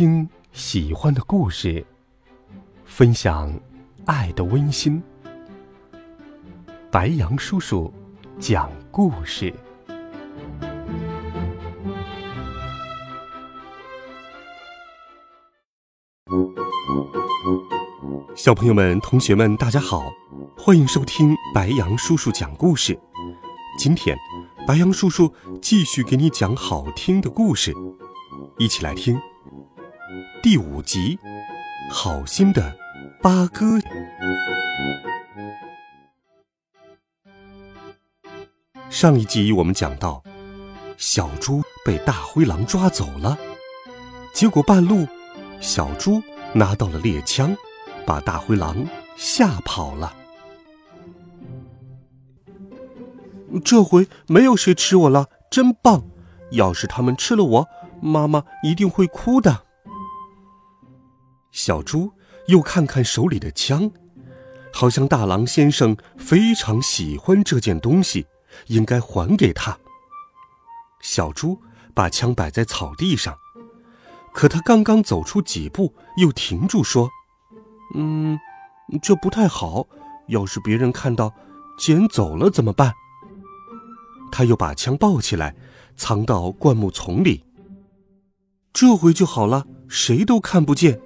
听喜欢的故事，分享爱的温馨。白羊叔叔讲故事。小朋友们、同学们，大家好，欢迎收听白羊叔叔讲故事。今天，白羊叔叔继续给你讲好听的故事，一起来听。第五集，好心的八哥。上一集我们讲到，小猪被大灰狼抓走了，结果半路，小猪拿到了猎枪，把大灰狼吓跑了。这回没有谁吃我了，真棒！要是他们吃了我，妈妈一定会哭的。小猪又看看手里的枪，好像大狼先生非常喜欢这件东西，应该还给他。小猪把枪摆在草地上，可他刚刚走出几步，又停住说：“嗯，这不太好。要是别人看到，捡走了怎么办？”他又把枪抱起来，藏到灌木丛里。这回就好了，谁都看不见。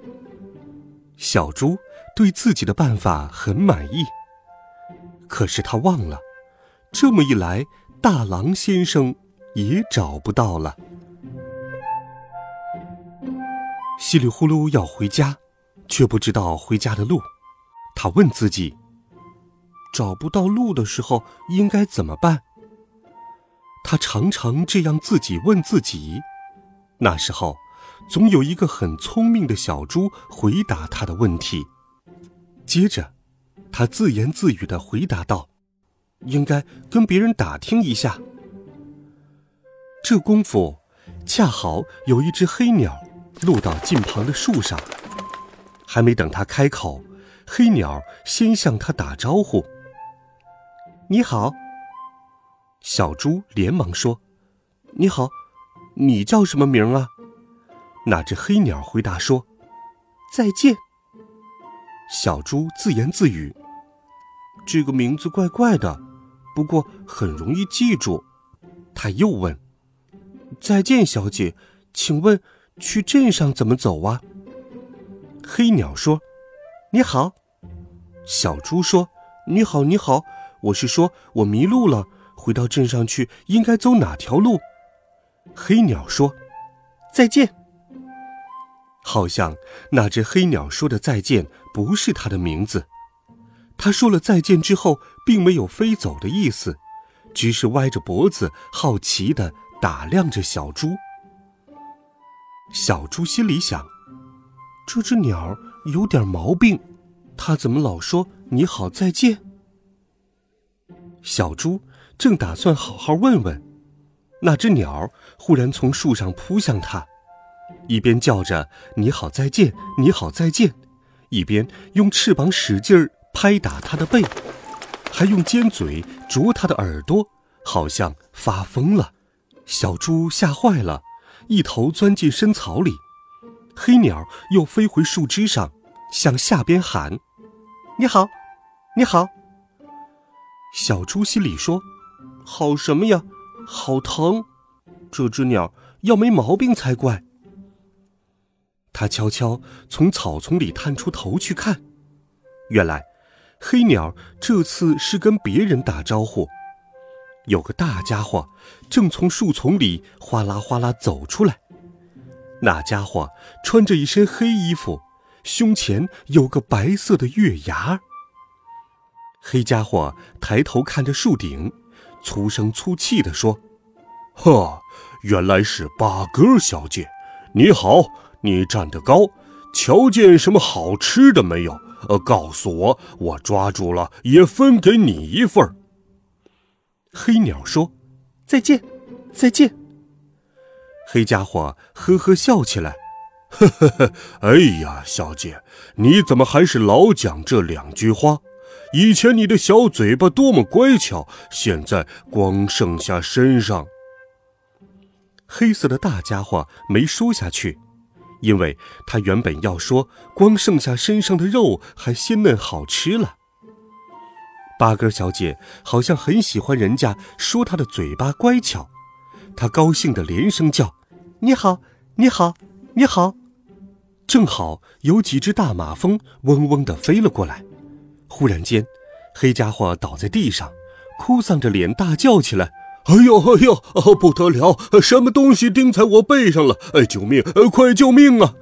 小猪对自己的办法很满意，可是他忘了，这么一来，大狼先生也找不到了。稀里呼噜要回家，却不知道回家的路。他问自己：找不到路的时候应该怎么办？他常常这样自己问自己。那时候。总有一个很聪明的小猪回答他的问题。接着，他自言自语的回答道：“应该跟别人打听一下。”这功夫，恰好有一只黑鸟落到近旁的树上，还没等他开口，黑鸟先向他打招呼：“你好。”小猪连忙说：“你好，你叫什么名啊？”那只黑鸟回答说：“再见。”小猪自言自语：“这个名字怪怪的，不过很容易记住。”他又问：“再见，小姐，请问去镇上怎么走啊？”黑鸟说：“你好。”小猪说：“你好，你好，我是说我迷路了，回到镇上去应该走哪条路？”黑鸟说：“再见。”好像那只黑鸟说的再见不是它的名字，它说了再见之后，并没有飞走的意思，只是歪着脖子好奇的打量着小猪。小猪心里想：这只鸟有点毛病，它怎么老说你好再见？小猪正打算好好问问，那只鸟忽然从树上扑向它。一边叫着“你好，再见，你好，再见”，一边用翅膀使劲儿拍打他的背，还用尖嘴啄他的耳朵，好像发疯了。小猪吓坏了，一头钻进深草里。黑鸟又飞回树枝上，向下边喊：“你好，你好。”小猪心里说：“好什么呀？好疼！这只鸟要没毛病才怪。”他悄悄从草丛里探出头去看，原来黑鸟这次是跟别人打招呼。有个大家伙正从树丛里哗啦哗啦走出来，那家伙穿着一身黑衣服，胸前有个白色的月牙。黑家伙抬头看着树顶，粗声粗气地说：“呵，原来是八哥小姐，你好。”你站得高，瞧见什么好吃的没有？呃，告诉我，我抓住了也分给你一份。黑鸟说：“再见，再见。”黑家伙呵呵笑起来：“呵呵呵，哎呀，小姐，你怎么还是老讲这两句话？以前你的小嘴巴多么乖巧，现在光剩下身上。”黑色的大家伙没说下去。因为他原本要说，光剩下身上的肉还鲜嫩好吃了。八哥小姐好像很喜欢人家说她的嘴巴乖巧，她高兴的连声叫：“你好，你好，你好！”正好有几只大马蜂嗡嗡的飞了过来。忽然间，黑家伙倒在地上，哭丧着脸大叫起来：“哎呦哎呦，不得了！什么东西钉在我背上了？哎，救命！快救命啊！”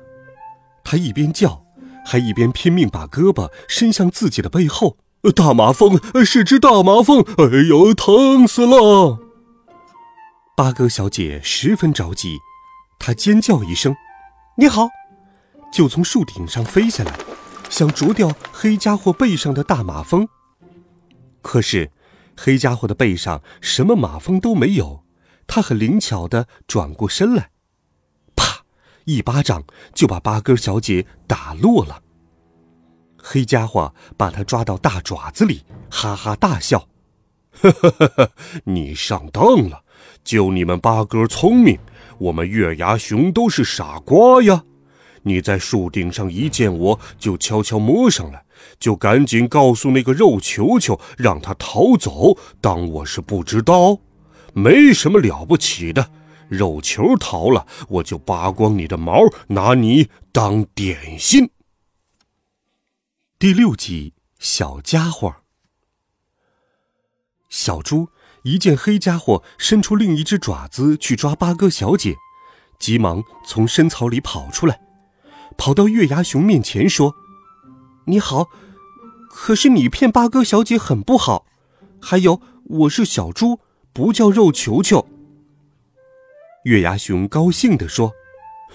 他一边叫，还一边拼命把胳膊伸向自己的背后。大马蜂是只大马蜂！哎呦，疼死了！八哥小姐十分着急，她尖叫一声：“你好！”就从树顶上飞下来，想啄掉黑家伙背上的大马蜂。可是，黑家伙的背上什么马蜂都没有，他很灵巧的转过身来，啪，一巴掌就把八哥小姐打落了。黑家伙把他抓到大爪子里，哈哈大笑：“呵呵呵呵，你上当了！就你们八哥聪明，我们月牙熊都是傻瓜呀！你在树顶上一见我就悄悄摸上来，就赶紧告诉那个肉球球，让他逃走，当我是不知道。没什么了不起的，肉球逃了，我就扒光你的毛，拿你当点心。”第六集，小家伙。小猪一见黑家伙伸出另一只爪子去抓八哥小姐，急忙从深草里跑出来，跑到月牙熊面前说：“你好，可是你骗八哥小姐很不好。还有，我是小猪，不叫肉球球。”月牙熊高兴地说：“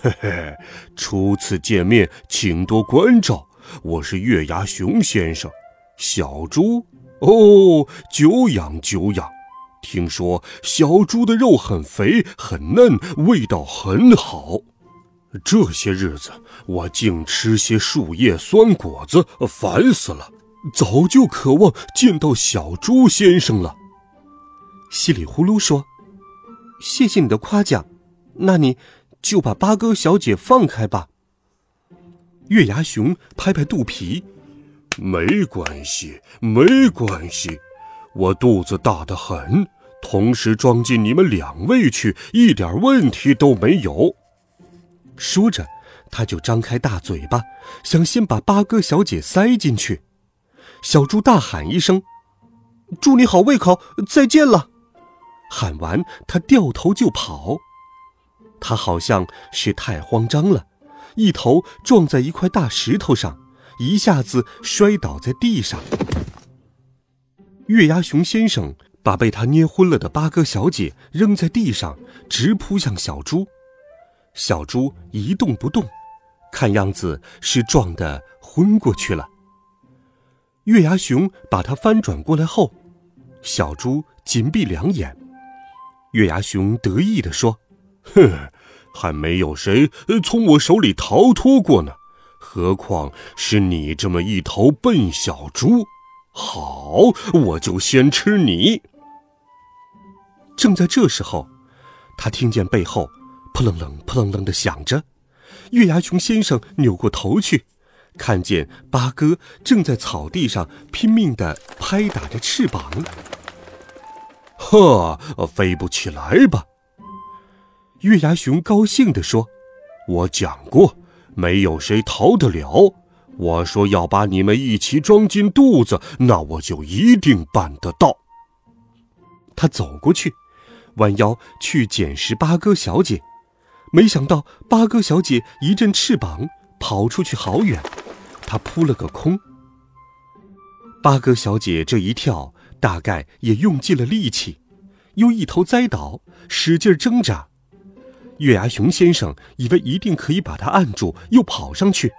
嘿嘿，初次见面，请多关照。”我是月牙熊先生，小猪哦，久仰久仰。听说小猪的肉很肥很嫩，味道很好。这些日子我净吃些树叶酸果子，烦死了。早就渴望见到小猪先生了。稀里呼噜说：“谢谢你的夸奖，那你就把八哥小姐放开吧。”月牙熊拍拍肚皮，没关系，没关系，我肚子大得很，同时装进你们两位去，一点问题都没有。说着，他就张开大嘴巴，想先把八哥小姐塞进去。小猪大喊一声：“祝你好胃口，再见了！”喊完，他掉头就跑。他好像是太慌张了。一头撞在一块大石头上，一下子摔倒在地上。月牙熊先生把被他捏昏了的八哥小姐扔在地上，直扑向小猪。小猪一动不动，看样子是撞得昏过去了。月牙熊把它翻转过来后，小猪紧闭两眼。月牙熊得意地说：“哼。”还没有谁从我手里逃脱过呢，何况是你这么一头笨小猪？好，我就先吃你。正在这时候，他听见背后扑棱棱、扑棱棱的响着。月牙熊先生扭过头去，看见八哥正在草地上拼命的拍打着翅膀。呵，飞不起来吧？月牙熊高兴地说：“我讲过，没有谁逃得了。我说要把你们一起装进肚子，那我就一定办得到。”他走过去，弯腰去捡拾八哥小姐，没想到八哥小姐一阵翅膀跑出去好远，她扑了个空。八哥小姐这一跳，大概也用尽了力气，又一头栽倒，使劲挣扎。月牙熊先生以为一定可以把他按住，又跑上去。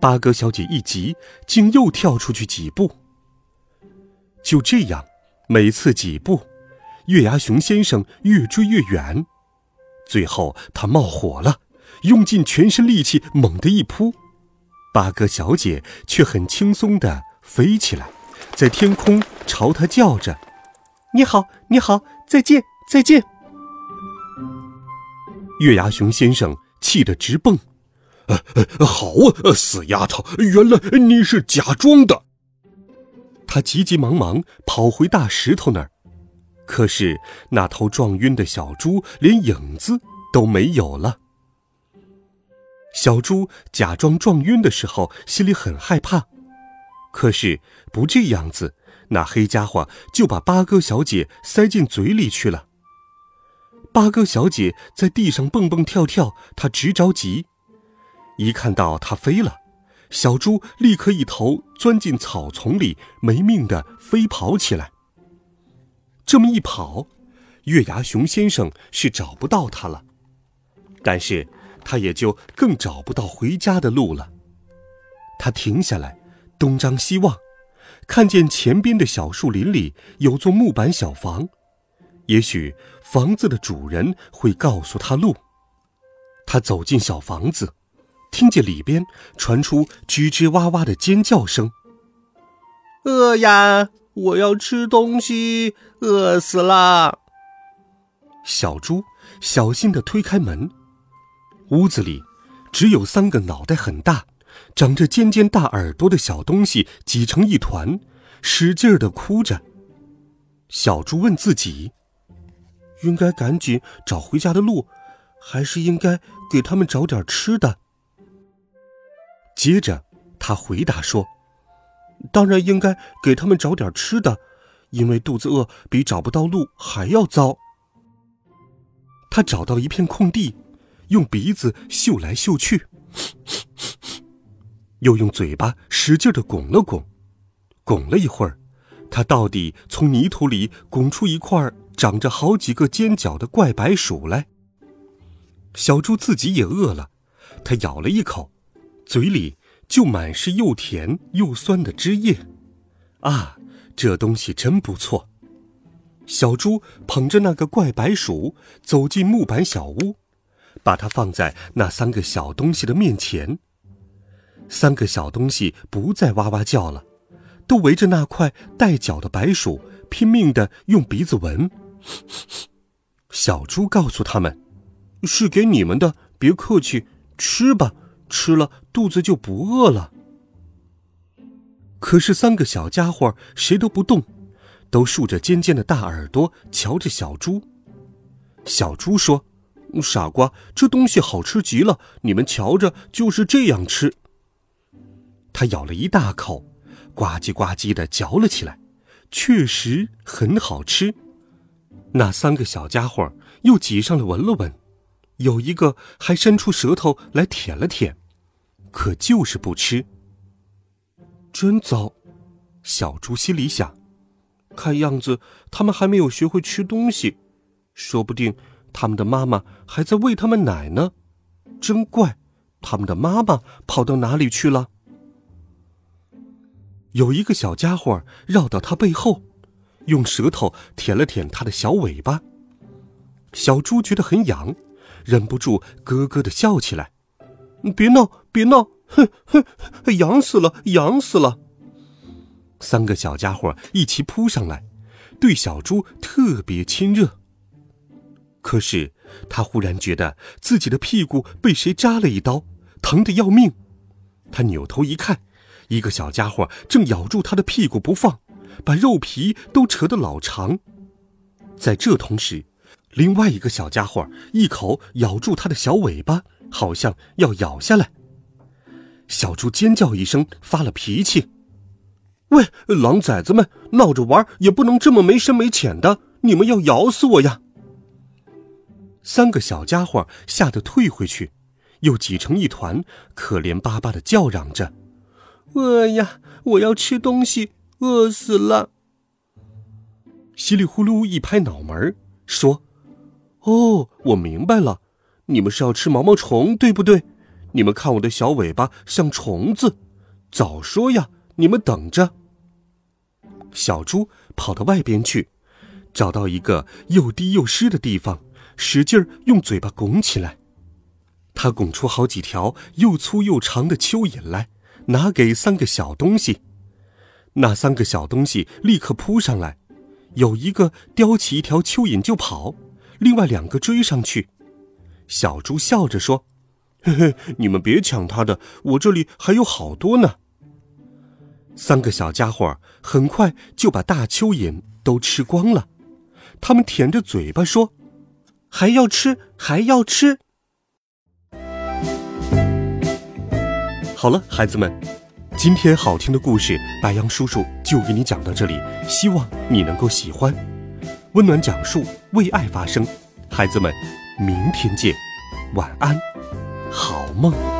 八哥小姐一急，竟又跳出去几步。就这样，每次几步，月牙熊先生越追越远。最后，他冒火了，用尽全身力气猛地一扑，八哥小姐却很轻松地飞起来，在天空朝他叫着：“你好，你好，再见，再见。”月牙熊先生气得直蹦，呃呃好啊，死丫头，原来你是假装的。他急急忙忙跑回大石头那儿，可是那头撞晕的小猪连影子都没有了。小猪假装撞晕的时候，心里很害怕，可是不这样子，那黑家伙就把八哥小姐塞进嘴里去了。八哥小姐在地上蹦蹦跳跳，她直着急。一看到它飞了，小猪立刻一头钻进草丛里，没命的飞跑起来。这么一跑，月牙熊先生是找不到它了，但是他也就更找不到回家的路了。他停下来，东张西望，看见前边的小树林里有座木板小房，也许房子的主人会告诉他路。他走进小房子。听见里边传出吱吱哇哇的尖叫声。饿呀！我要吃东西，饿死了。小猪小心的推开门，屋子里只有三个脑袋很大、长着尖尖大耳朵的小东西挤成一团，使劲儿的哭着。小猪问自己：应该赶紧找回家的路，还是应该给他们找点吃的？接着，他回答说：“当然应该给他们找点吃的，因为肚子饿比找不到路还要糟。”他找到一片空地，用鼻子嗅来嗅去，又用嘴巴使劲的拱了拱，拱了一会儿，他到底从泥土里拱出一块长着好几个尖角的怪白薯来。小猪自己也饿了，他咬了一口。嘴里就满是又甜又酸的汁液，啊，这东西真不错。小猪捧着那个怪白鼠走进木板小屋，把它放在那三个小东西的面前。三个小东西不再哇哇叫了，都围着那块带脚的白鼠拼命的用鼻子闻。小猪告诉他们：“是给你们的，别客气，吃吧。”吃了肚子就不饿了。可是三个小家伙谁都不动，都竖着尖尖的大耳朵瞧着小猪。小猪说：“傻瓜，这东西好吃极了，你们瞧着就是这样吃。”他咬了一大口，呱唧呱唧的嚼了起来，确实很好吃。那三个小家伙又挤上来闻了闻。有一个还伸出舌头来舔了舔，可就是不吃。真糟，小猪心里想。看样子他们还没有学会吃东西，说不定他们的妈妈还在喂他们奶呢。真怪，他们的妈妈跑到哪里去了？有一个小家伙绕到他背后，用舌头舔了舔他的小尾巴。小猪觉得很痒。忍不住咯咯的笑起来，别闹，别闹，哼哼，痒死了，痒死了！三个小家伙一起扑上来，对小猪特别亲热。可是他忽然觉得自己的屁股被谁扎了一刀，疼得要命。他扭头一看，一个小家伙正咬住他的屁股不放，把肉皮都扯得老长。在这同时，另外一个小家伙一口咬住他的小尾巴，好像要咬下来。小猪尖叫一声，发了脾气：“喂，狼崽子们，闹着玩也不能这么没深没浅的！你们要咬死我呀！”三个小家伙吓得退回去，又挤成一团，可怜巴巴的叫嚷着：“饿呀，我要吃东西，饿死了！”稀里呼噜一拍脑门说。哦，我明白了，你们是要吃毛毛虫，对不对？你们看我的小尾巴像虫子，早说呀！你们等着。小猪跑到外边去，找到一个又低又湿的地方，使劲儿用嘴巴拱起来。他拱出好几条又粗又长的蚯蚓来，拿给三个小东西。那三个小东西立刻扑上来，有一个叼起一条蚯蚓就跑。另外两个追上去，小猪笑着说：“嘿嘿，你们别抢他的，我这里还有好多呢。三个小家伙很快就把大蚯蚓都吃光了，他们舔着嘴巴说：“还要吃，还要吃。”好了，孩子们，今天好听的故事，白杨叔叔就给你讲到这里，希望你能够喜欢。温暖讲述，为爱发声，孩子们，明天见，晚安，好梦。